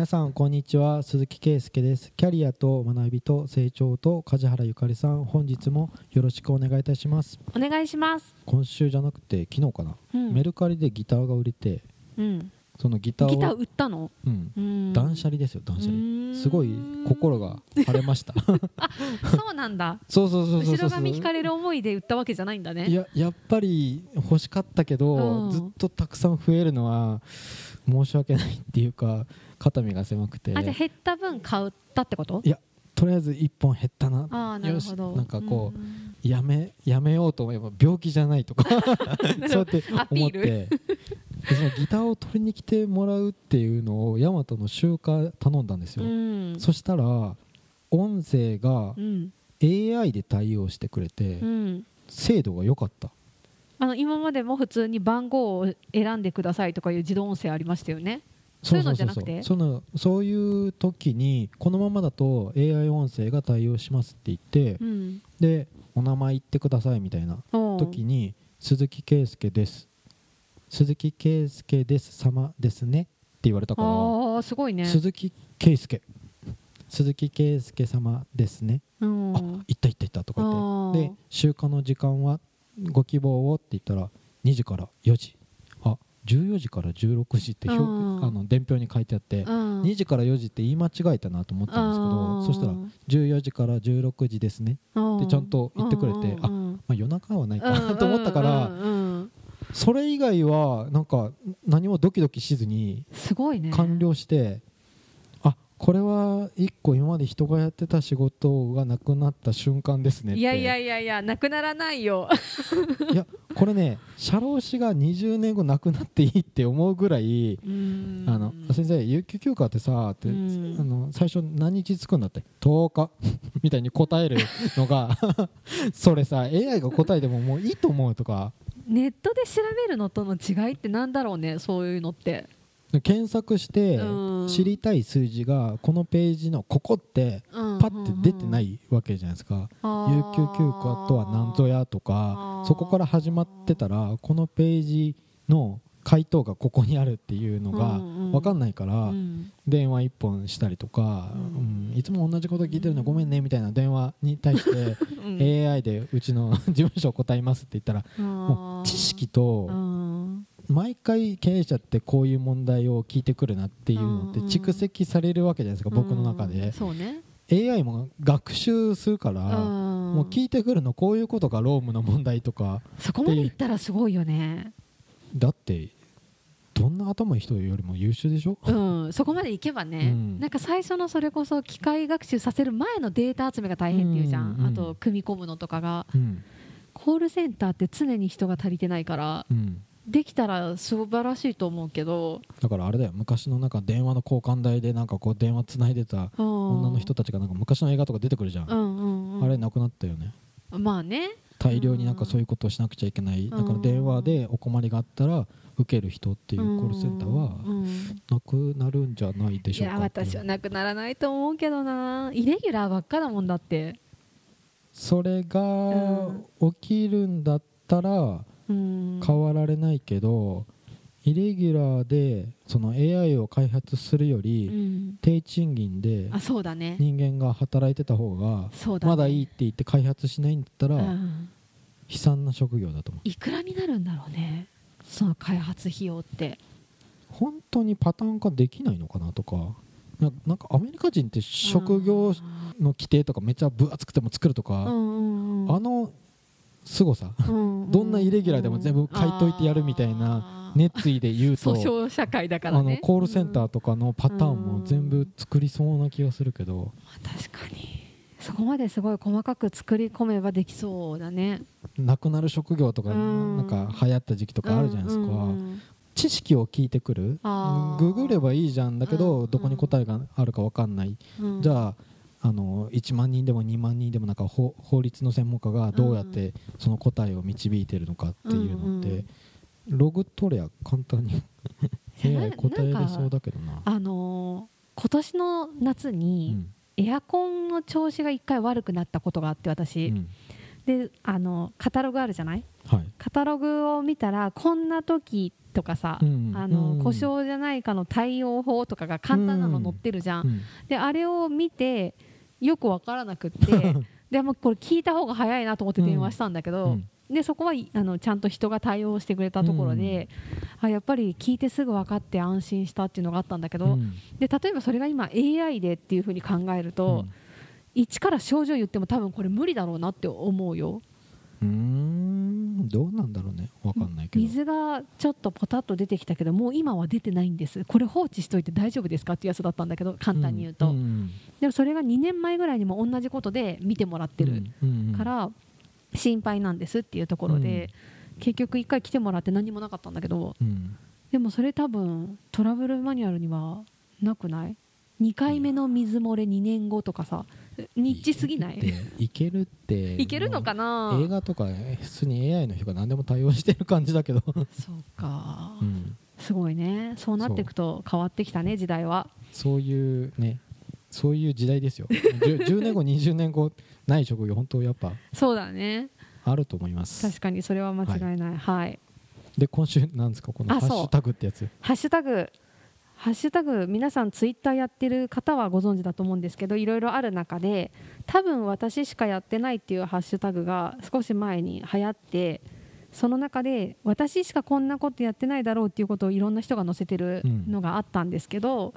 皆さんこんにちは。鈴木圭介です。キャリアと学びと成長と梶原ゆかりさん。本日もよろしくお願いいたします。お願いします、今週じゃなくて昨日かな、うん。メルカリでギターが売れてうん、そのギターをギター売ったの、うん。うん、断捨離ですよ断捨離。すごい心が晴れました。そうなんだ。そうそうそう。後ろ髪引かれる思いで売ったわけじゃないんだね。いややっぱり欲しかったけど、うん。ずっとたくさん増えるのは申し訳ないっていうか肩身が狭くて。あじゃあ減った分買ったってこと？いやとりあえず1本減ったな。ああなるほど。なんかこう、んやめやめようと思えば病気じゃないとか そうやって思って。でそのギターを取りに来てもらうっていうのをヤマトの集荷頼んだんですうよ、ん。そしたら音声がうん。AI で対応してくれて、うん。精度が良かったあの今までも普通に番号を選んでくださいとかいう自動音声ありましたよね。そういうのじゃなくて？そうそういう時にこのままだと AI 音声が対応しますって言って、うん。でお名前言ってくださいみたいな時に鈴木圭介です。鈴木圭介です様ですねって言われたからああすごいね。鈴木圭介。鈴木圭介様ですね。うん。あ行った行った行ったとか言って。で集荷の時間はご希望をって言ったら2時から4時。あ14時から16時ってあの伝票に書いてあってうん。2時から4時って言い間違えたなと思ったんですけどそしたら14時から16時ですねでちゃんと言ってくれてあまあ夜中はないかなと思ったからそれ以外はなんか何もドキドキしずにすごいね。完了してあこれは一個今まで人がやってた仕事がなくなった瞬間ですねって。いやいやいやいやなくならないよ。いやこれね社労士が20年後なくなっていいって思うぐらいうん。あの先生有給休暇ってさって、うん。あの最初何日つくんだって？10日？みたいに答えるのが それさ AI が答えてももういいと思うとか。ネットで調べるのとの違いってなんだろうねそういうのって検索してうん。知りたい数字がこのページのここってパパッて出てないわけじゃないですか。有給休暇とは何ぞやとかそこから始まってたらこのページの回答がここにあるっていうのが分かんないからうん。電話一本したりとか、うん。うんいつも同じこと聞いてるのごめんねみたいな電話に対して うん。AI でうちの事務所答えますって言ったらもう知識とうん毎回経営者ってこういう問題を聞いてくるなっていうのってうん蓄積されるわけじゃないですか僕の中うん。で。そうね。AI も学習するからももう聞いてくるのこういうことがロームの問題とかそこまでいったらすごいよね。だってどんな頭いい人よりも優秀でしょ？うん。そこまでいけばね。うん。なんか最初のそれこそ機械学習させる前のデータ集めが大変っていうじゃうんうんん。あと組み込むのとかが。うん。コールセンターって常に人が足りてないから。うんできたら素晴らしいと思うけど。だからあれだよ。昔のなんか電話の交換台でなんかこう電話つないでた女女の人たちがなんか昔の映画とか出てくるじゃん、うんうんうん。あれなくなったよね。まあね。大量になんかそういうことをしなくちゃいけない、んだから電話でお困りがあったら受ける人っていうコールセンターはなくなるんじゃないでいしょうか。や私はなくならないと思うけどな。イレギュラーばっかだもんだって。それが起きるんだったらうん変わられないけど、イレギュラーでその AI を開発するようりん。低賃金で人間が働いてた方がまだいいって言って開発しないんだったらうん。悲惨な職業だと思う。いくらになるんだろうね。その開発費用って。本当にパターン化できないのかなとか。ななんかアメリカ人って職業の規定とかめっちゃ分厚くても作るとうか、んうんうん。あの凄さ？うん。どんなイレギュラーでも全部書いといてやるみたいな熱意で言うと、訴訟社会だからあのねコールセンターとかのパターンも全部作りそうな気がするけど、確かに。そこまですごい細かく作り込めばできそうだね。なくなる職業とかうん。なんか流行った時期とかあるじゃないですか、うん。うん知識を聞いてくる？ググればいいじゃんだけど、うんどこに答えがあるか分かんない、うん。じゃああの1万人でも2万人でもなんか法法律の専門家がどうやってその答えを導いてるのかっていうのって、うんうんログ取りゃ簡単に AI 答えれそうだけどな。あのー今年の夏うにん。エアコンの調子が一回悪くなったことがあって私、うん。であのカタログあるじゃない？はい。カタログを見たらこんな時とかさ、うん、あの、うん、故障じゃないかの対応法とかが簡単なの載ってるじゃん、であれを見てよく分からなくって でもこれ聞いた方が早いなと思って電話したんだけど、でそこはあのちゃんと人が対応してくれたところで、うん、あやっぱり聞いてすぐ分かって安心したっていうのがあったんだけど、うん、で例えばそれが今 AI でっていうふうに考えると、うん、一から症状言っても多分これ無理だろうなって思うよ。うんどうなんだろうね。分かんないけど。水がちょっとポタッと出てきたけどもう今は出てないんです。これ放置しといて大丈夫ですかっていうやつだったんだけど簡単に言うと、でもそれが2年前ぐらいにも同じことで見てもらってるから、心配なんですっていうところで、うん、結局1回来てもらって何もなかったんだけど、うん、でもそれ多分トラブルマニュアルにはなくない？2回目の水漏れ2年後とかさニッチすぎないいけるっていけるのかな？映画とか普通に AI の人が何でも対応してる感じだけど。そうか、うん、すごいね。そうなっていくと変わってきたね時代は。そういうねそういう時代ですよ。10, 10年後20年後ない職業本当やっぱそうだね。あると思います。確かにそれは間違いない。はい、で今週なんですか？このハッシュタグってやつ。ハッシュタグハッシュタグ皆さんツイッターやってる方はご存知だと思うんですけどいろいろある中で多分私しかやってないっていうハッシュタグが少し前に流行ってその中で私しかこんなことやってないだろうっていうことをいろんな人が載せてるのがあったんですけど、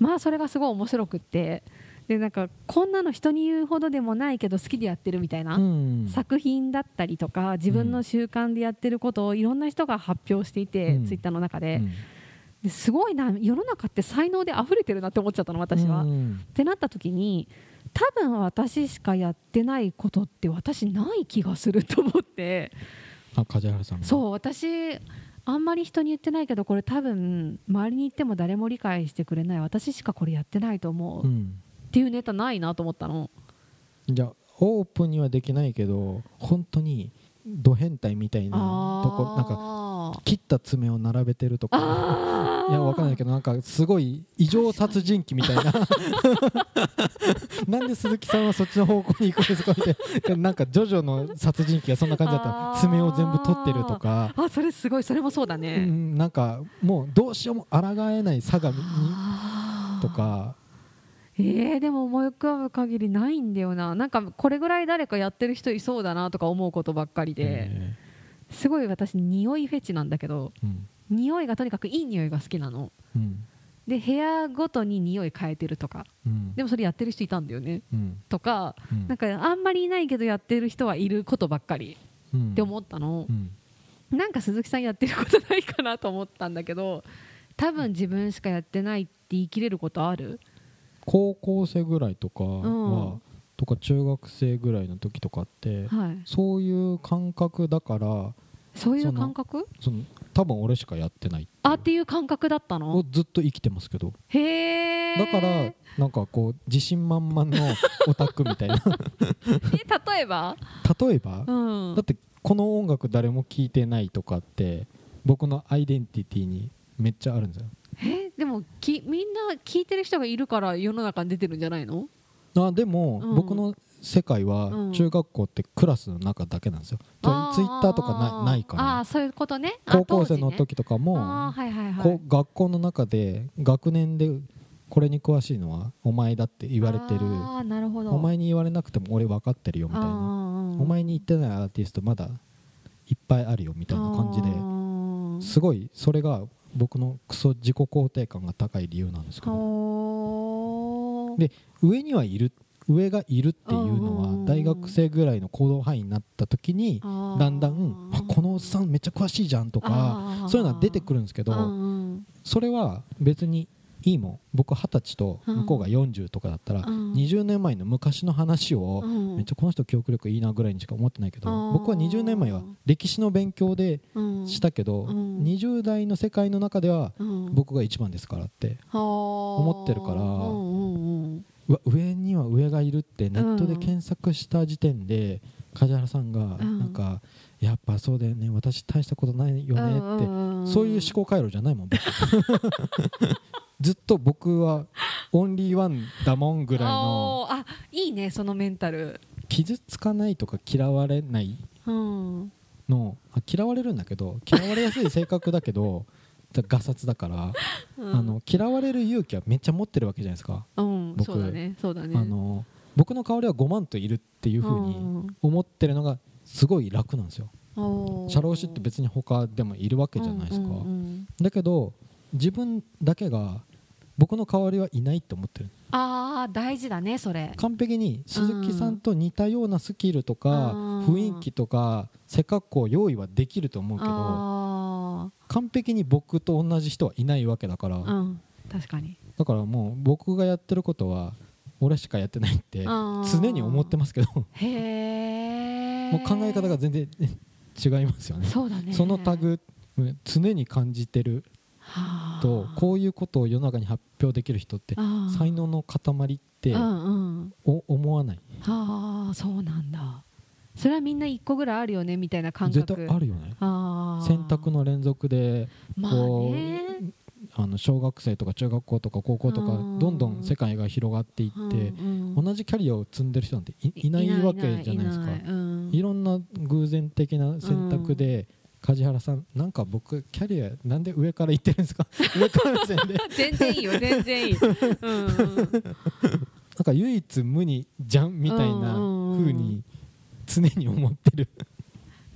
うん、まあそれがすごい面白くってでなんかこんなの人に言うほどでもないけど好きでやってるみたいな、作品だったりとか自分の習慣でやってることをいろんな人が発表していて、ツイッターの中で。ですごいな世の中って才能で溢れてるなって思っちゃったの私は。ってなった時に多分私しかやってないことって私ない気がすると思って。あ梶原さんそう私あんまり人に言ってないけどこれ多分周りに言っても誰も理解してくれない私しかこれやってないと思う、うん、っていうネタないなと思ったの。じゃあオープンにはできないけど本当にド変態みたいなとこなんか切った爪を並べてるとか。いやわかんないけどなんかすごい異常殺人鬼みたいな。なんで鈴木さんはそっちの方向に行くんですかみたいな。なんかジョジョの殺人鬼がそんな感じだった。爪を全部取ってるとか。あそれすごいそれもそうだね、うん、なんかもうどうしようも抗えない相模にとか。えー、でも思い浮かぶ限りないんだよな。なんかこれぐらい誰かやってる人いそうだなとか思うことばっかりで、すごい私匂いフェチなんだけど、うん、匂いがとにかくいい匂いが好きなの、うん、で部屋ごとに匂い変えてるとか、うん、でもそれやってる人いたんだよね、とか、なんかあんまりいないけどやってる人はいることばっかりって思ったの、なんか鈴木さんやってることないかなと思ったんだけど多分自分しかやってないって言い切れることある？高校生ぐらいとかは、うん、とか中学生ぐらいの時とかって、はい、そういう感覚だからそういう感覚？その多分俺しかやってないあっていう感覚だったの？ずっと生きてますけど。へえだからなんかこう自信満々の オタクみたいな。例えば？例えば、うん、だってこの音楽誰も聴いてないとかって僕のアイデンティティにめっちゃあるんですよ。えでもきみんな聞いてる人がいるから世の中に出てるんじゃないの？あでも、うん、僕の世界は中学校ってクラスの中だけなんですよ、ツイッターとかないないから。あそういうことね。高校生の時とかも、はいはいはい、学校の中で学年でこれに詳しいのはお前だって言われてる。あなるほど。お前に言われなくても俺分かってるよみたいな。お前に言ってないアーティストまだいっぱいあるよみたいな感じで。すごいそれが僕のクソ自己肯定感が高い理由なんですけど。で上にはいる上がいるっていうのは大学生ぐらいの行動範囲になった時にだんだんあこのおっさんめっちゃ詳しいじゃんとかそういうのは出てくるんですけどそれは別にいいもん。僕二十歳と向こうが40とかだったら、20年前の昔の話を、めっちゃこの人記憶力いいなぐらいにしか思ってないけど、僕は20年前は歴史の勉強でしたけど、20代の世界の中では僕が一番ですからって思ってるから、上には上がいるってネットで検索した時点で梶原さんがなんか、やっぱそうだよね私大したことないよねってそういう思考回路じゃないもん僕。ずっと僕はオンリーワンだもんぐらいのあいいねそのメンタル。傷つかないとか嫌われない、うん、のあ嫌われるんだけど嫌われやすい性格だけどガサツだから、うん。あの嫌われる勇気はめっちゃ持ってるわけじゃないですか、うん僕。そうだねそうだね。あの僕の香りは5万といるっていう風にうん。思ってるのがすごい楽なんですよ。社労士って別に他でもいるわけじゃないですか、うんうんうんだけど自分だけが僕の代わりはいないって思ってる。ああ大事だねそれ。完璧に鈴木さんと似たようなスキルとかうん。雰囲気とか背格好用意はできると思うけどあ完璧に僕と同じ人はいないわけだから。あうん。確かに。だからもう僕がやってることは俺しかやってないって常に思ってますけど。もへえう考え方が全然違いますよね。そうだね。そのタグうん常に感じてるはあ。とこういうことを世の中に発表できる人って才能の塊ってうんうん。お思わない。はあそうなんだそれはみんな一個ぐらいあるよねみたいな感覚。絶対あるよね。選択の連続でまあこうねあの小学生とか中学校とか高校とかうん。どんどん世界が広がっていって同じキャリアを積んでる人なんていいないわけじゃないですか。いろんな偶然的な選択で梶原さんなんか僕キャリアなんで上から言ってるんですか？上から目線で。全然いいよ全然いい、うんうん、なんか唯一無二じゃんみたいな風に常に思ってる。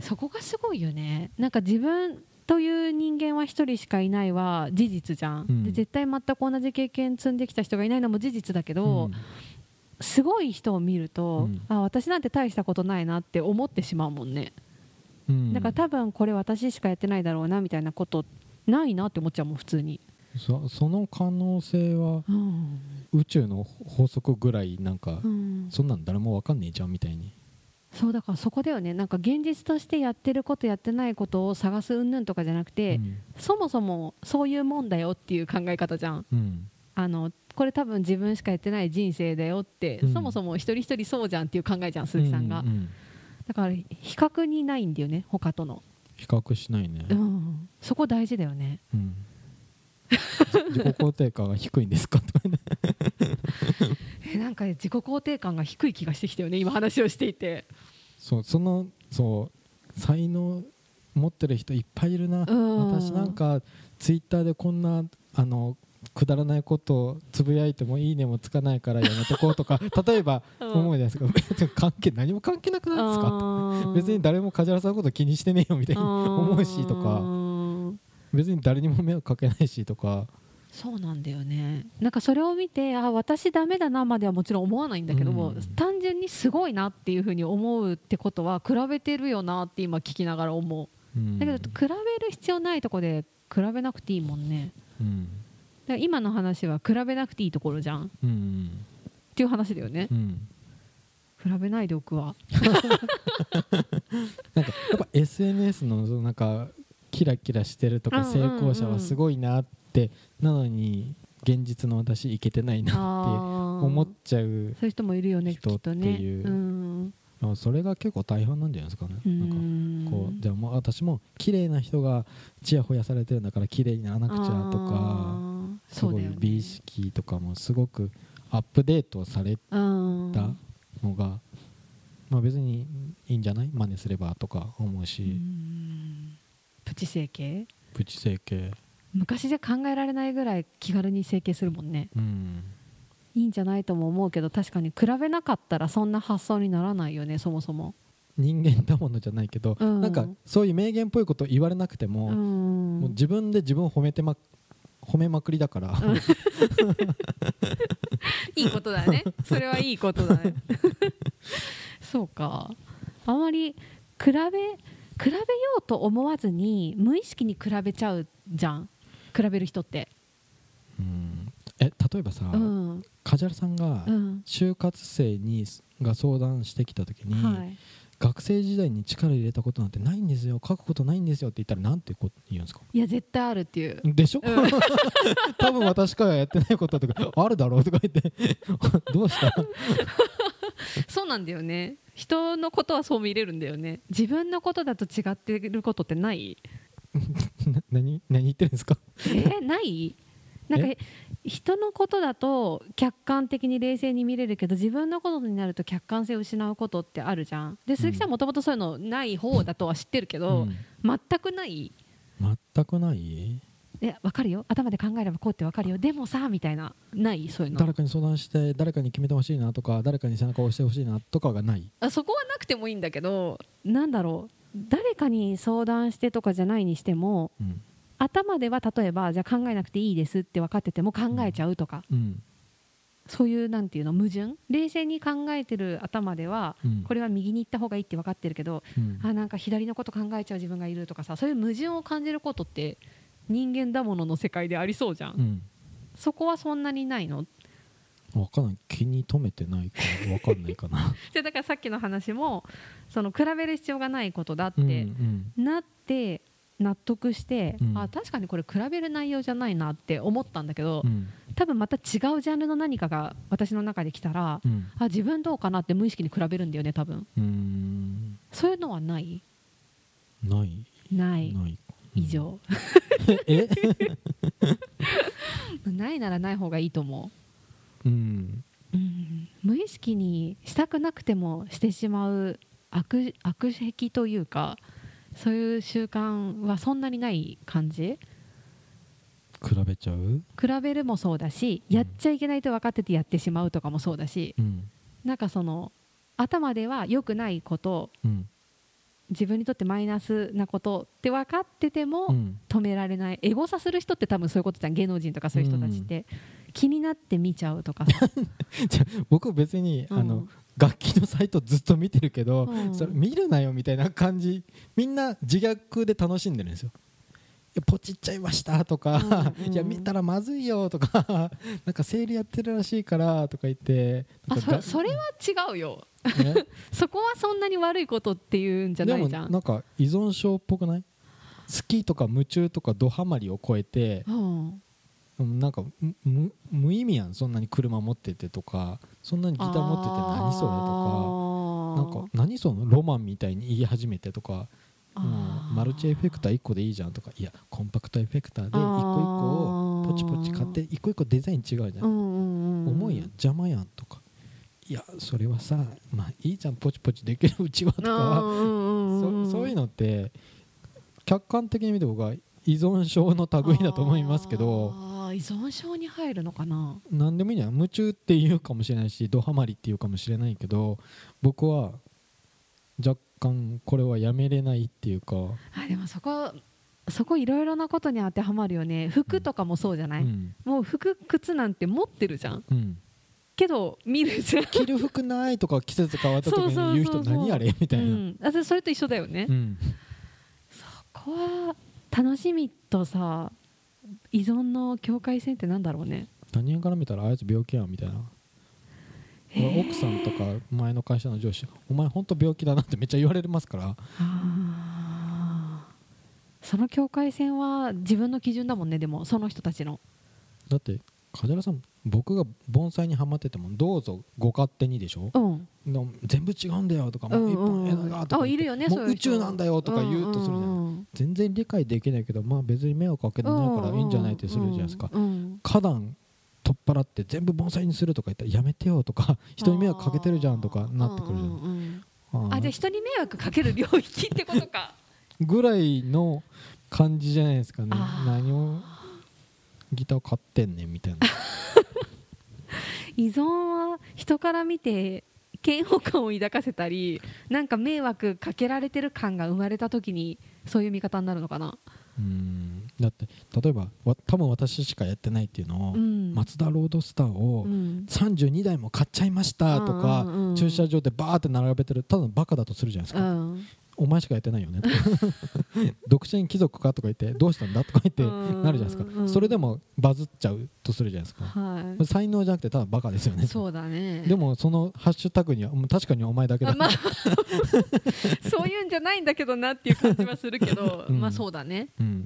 そこがすごいよね。なんか自分という人間は一人しかいないは事実じゃん、うん。で絶対全く同じ経験積んできた人がいないのも事実だけど、うん。すごい人を見ると、うん。あ私なんて大したことないなって思ってしまうもんね。うん。だから多分これ私しかやってないだろうなみたいなことないなって思っちゃうもん普通に、そその可能性はうん。宇宙の法則ぐらいなんかうん、そんなん誰もわかんねえじゃんみたいにそうだからそこだよね。なんか現実としてやってることやってないことを探す云々とかじゃなくて、うん。そもそもそういうもんだよっていう考え方じゃん。うん。あのこれ多分自分しかやってない人生だよって、うん。そもそも一人一人そうじゃんっていう考えじゃん鈴木さんが、ううん。だから比較にないんだよね他との、比較しないね。うん、そこ大事だよね。うん。自己肯定感が低いんですか？とかね。えなんか自己肯定感が低い気がしてきたよね今話をしていてそうそのそう才能持ってる人いっぱいいるな、うん。私なんかツイッターでこんなあのくだらないことをつぶやいてもいいねもつかないからやめとこうとか 例えばうん。思うじゃないですか、別 に関係何も関係なくないですか？か別に誰も梶原さん。のこと気にしてねえよみたいに思うしとか別に誰にも迷惑かけないしとかそうなんだよね。なんかそれを見てあ私ダメだなまではもちろん思わないんだけども、うん。単純にすごいなっていうふうに思うってことは比べてるよなって今聞きながら思う。うん。だけど比べる必要ないとこで比べなくていいもんね。うん。だから今の話は比べなくていいところじゃん。っうん。ていう話だよね。うん。比べないでおくわ。なんかやっぱ SNS のそのなんかキラキラしてるとか成功者はすごいなってなのに現実の私いけてないなって思っちゃうそういう人もいるよねき人っとねっていううんあそれが結構大半なんじゃないですかね。うなんかんこうじゃあもう私も綺麗な人がちやほやされてるんだから綺麗にならなくちゃとかすごい美意識とかもすごくアップデートされうん。たのが、まあ、別にいいんじゃない？真似すればとか思うし、うん。プチ整形？プチ整形昔じゃ考えられないぐらい気軽に整形するもんね。うん。いいんじゃないとも思うけど確かに比べなかったらそんな発想にならないよねそもそも。人間だものじゃないけど、うん。なんかそういう名言っぽいこと言われなくても,、うん。もう自分で自分を褒めてま褒めまくりだから、いいことだね。それはいいことだね。そうか。あまり比べ比べようと思わずに無意識に比べちゃうじゃん比べる人って。うん。え例えばさ、うん。梶原さんがうん。就活生にが相談してきた時に、はい。学生時代に力入れたことなんてないんですよ。書くことないんですよって言ったらなんてこ言うんですか？いや絶対あるっていう。でしょ、うん。多分私からやってないこととかあるだろうとか言って。どうした？そうなんだよね。人のことはそう見れるんだよね。自分のことだと違ってることってない？な 何何言ってるんですか？えーない？なんかえ？人のことだと客観的に冷静に見れるけど自分のことになると客観性を失うことってあるじゃん。で鈴木さんもともとそういうのない方だとは知ってるけど、うん、全くない？全くない？え分かるよ。頭で考えればこうって分かるよ。でもさみたいな。ない？そういうの。誰かに相談して誰かに決めてほしいなとか誰かに背中を押してほしいなとかがない。あそこはなくてもいいんだけどなんだろう誰かに相談してとかじゃないにしても、うん、頭では例えばじゃあ考えなくていいですって分かってても考えちゃうとか、うん、そういうなんていうの矛盾？冷静に考えてる頭では、うん、これは右に行った方がいいって分かってるけど、あなんか左のこと考えちゃう自分がいるとかさそういう矛盾を感じることって人間だものの世界でありそうじゃん、うん、そこはそんなにないの？分かんない。気に留めてないから分かんないかな。じゃだからさっきの話もその比べる必要がないことだってなって納得して、うん、あ確かにこれ比べる内容じゃないなって思ったんだけど、うん、多分また違うジャンルの何かが私の中で来たら、うん、あ自分どうかなって無意識に比べるんだよね多分。そういうのはない？ない。ない。以上。え？ないならない方がいいと思う、うん、うん、無意識にしたくなくてもしてしまう悪悪癖というかそういう習慣はそんなにない感じ？比べちゃう？比べるもそうだし、やっちゃいけないと分かっててやってしまうとかもそうだし、うん、なんかその頭では良くないこと、うん、自分にとってマイナスなことって分かってても止められない、うん、エゴサする人って多分そういうことじゃん。芸能人とかそういう人たちって、うん、気になって見ちゃうとか。さ僕別に、うん、あの楽器のサイトずっと見てるけど、それ見るなよみたいな感じみんな自虐で楽しんでるんですよ。ポチっちゃいましたとか、うんうん、いや見たらまずいよとか なんか生理やってるらしいからとか言ってあそそれは違うよ。そこはそんなに悪いことっていうんじゃないじゃん。なんか依存症っぽくない？好きとか夢中とかドハマりを超えて、うん、なんか無意味やんそんなに車持っててとかそんなにギター持ってて何それとかなんか何そのロマンみたいに言い始めてとかうん、マルチエフェクター1個でいいじゃんとかいやコンパクトエフェクターで1個1個をポチポチ買って1個1個デザイン違うじゃん,、重いやん邪魔やんとか。いやそれはさまあいいじゃんポチポチできるうちはとかそそういうのって客観的に見て僕は依存症の類だと思いますけど依存症に入るのかな？何でもいいんじゃ夢中って言うかもしれないしドハマりって言うかもしれないけど僕は若干これはやめれないっていうか。あでもそこそこいろいろなことに当てはまるよね。服とかもそうじゃない、うん、もう服靴なんて持ってるじゃん、うん、けど見るじゃん。着る服ないとか季節変わった時に言う人何あれ？みたいな、うん、あそれと一緒だよね、そこは楽しみとさ依存の境界線ってなんだろうね。他人から見たらあいつ病気やんみたいな。奥さんとか前の会社の上司お前本当病気だなってめっちゃ言われますから。その境界線は自分の基準だもんねでもその人たちの。だって梶原さん僕が盆栽にはまっててもどうぞご勝手にでしょ、うん、全部違うんだよとか、もう一本枝がとか、いるよね、宇宙なんだよとか言うとするじゃん,、全然理解できないけど、まあ、別に迷惑かけてないからいいんじゃないってするじゃないですか、花壇取っ払って全部盆栽にするとか言ったらやめてよとか人に迷惑かけてるじゃんとかなってくるじゃん。あじゃあ人に迷惑かける領域ってことか。ぐらいの感じじゃないですかね。何をギター買ってんねんみたいな 依存は人から見て嫌悪感を抱かせたりなんか迷惑かけられてる感が生まれた時にそういう見方になるのかな？うん。だって例えば多分私しかやってないっていうのを、うん、マツダロードスターを32台も買っちゃいましたとか、うん、駐車場でバーって並べてるただのバカだとするじゃないですか、うん、お前しかやってないよね 独身貴族かとか言ってどうしたんだとか言ってなるじゃないですか。それでもバズっちゃうとするじゃないですか、はい、才能じゃなくてただバカですよね。そうだね。でもそのハッシュタグには確かにお前だけだ、まあ、そういうんじゃないんだけどなっていう感じはするけど、うん、まあそうだね。うん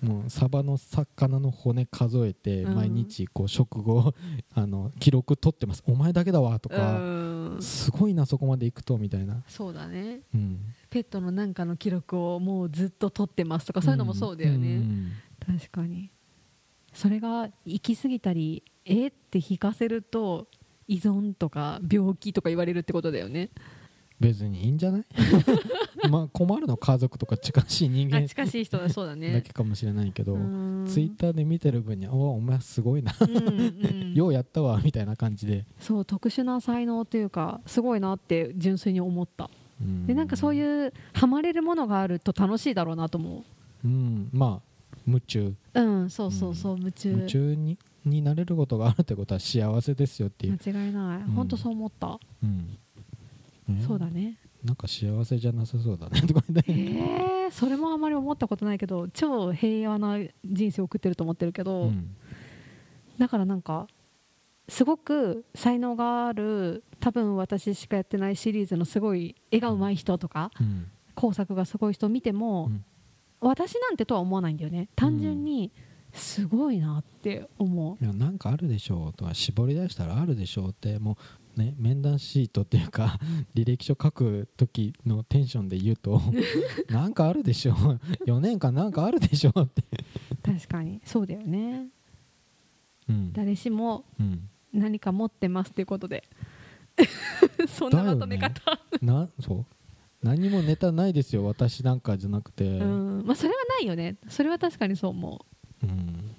もうサバの魚の骨数えて毎日こう食後 あの記録取ってます。お前だけだわとかすごいなそこまでいくとみたいな。そうだね、うん、ペットのなんかの記録をもうずっと取ってますとかそういうのもそうだよね、うん、確かに。それが行き過ぎたりえって引かせると依存とか病気とか言われるってことだよね別にいいんじゃない？まあ困るの家族とか近しい人間近しい人はそうだね。だけかもしれないけど、ツイッターで見てる分に「おお前すごいな。ようやったわ」みたいな感じで、そう特殊な才能というかすごいなって純粋に思った。うん。でなんかそういうハマれるものがあると楽しいだろうなと思う。ん、まあ夢中。ううんそうそうそう夢中。夢中にになれることがあるってことは幸せですよっていう、間違いない、うん。本当そう思った、うん。ねそうだね。なんか幸せじゃなさそうだね。とか言って。えー、それもあまり思ったことないけど超平和な人生を送ってると思ってるけど、うん。だからなんかすごく才能がある多分私しかやってないシリーズのすごい絵が上手い人とかうん。工作がすごい人を見ても、うん。私なんてとは思わないんだよね。単純にすごいなって思う、いやなんかあるでしょうとか絞り出したらあるでしょうってもうね面談シートっていうか 履歴書書く時のテンションで言うと なんかあるでしょう。4年間なんかあるでしょうって、確かに。そうだよね。うん。誰しもうん、何か持ってますっていうことで。そんなまとめ方、なそう。何もネタないですよ。私なんかじゃなくて、うん。まあそれはないよね。それは確かにそう思う。ん。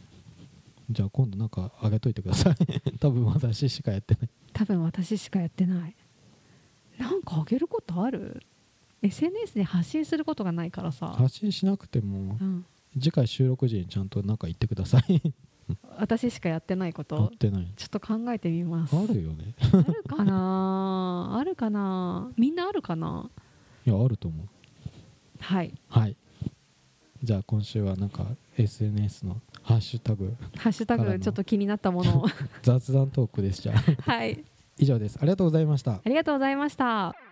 じゃあ今度なんかあげといてください。多分私しかやってない。う多分私しかやってない。なんかあげることある？SNS で発信することがないからさ、発信しなくてもうん、次回収録時にちゃんとなんか言ってください。私しかやってないこやとってない。ちょっと考えてみます。あるよね。あるかな？あるかな？みんなあるかな？いやあると思う。はい。はい。じゃあ今週はなんか SNS のハッシュタグハッシュタグちょっと気になったものを。雑談トークでしたはい以上です。ありがとうございました。ありがとうございました。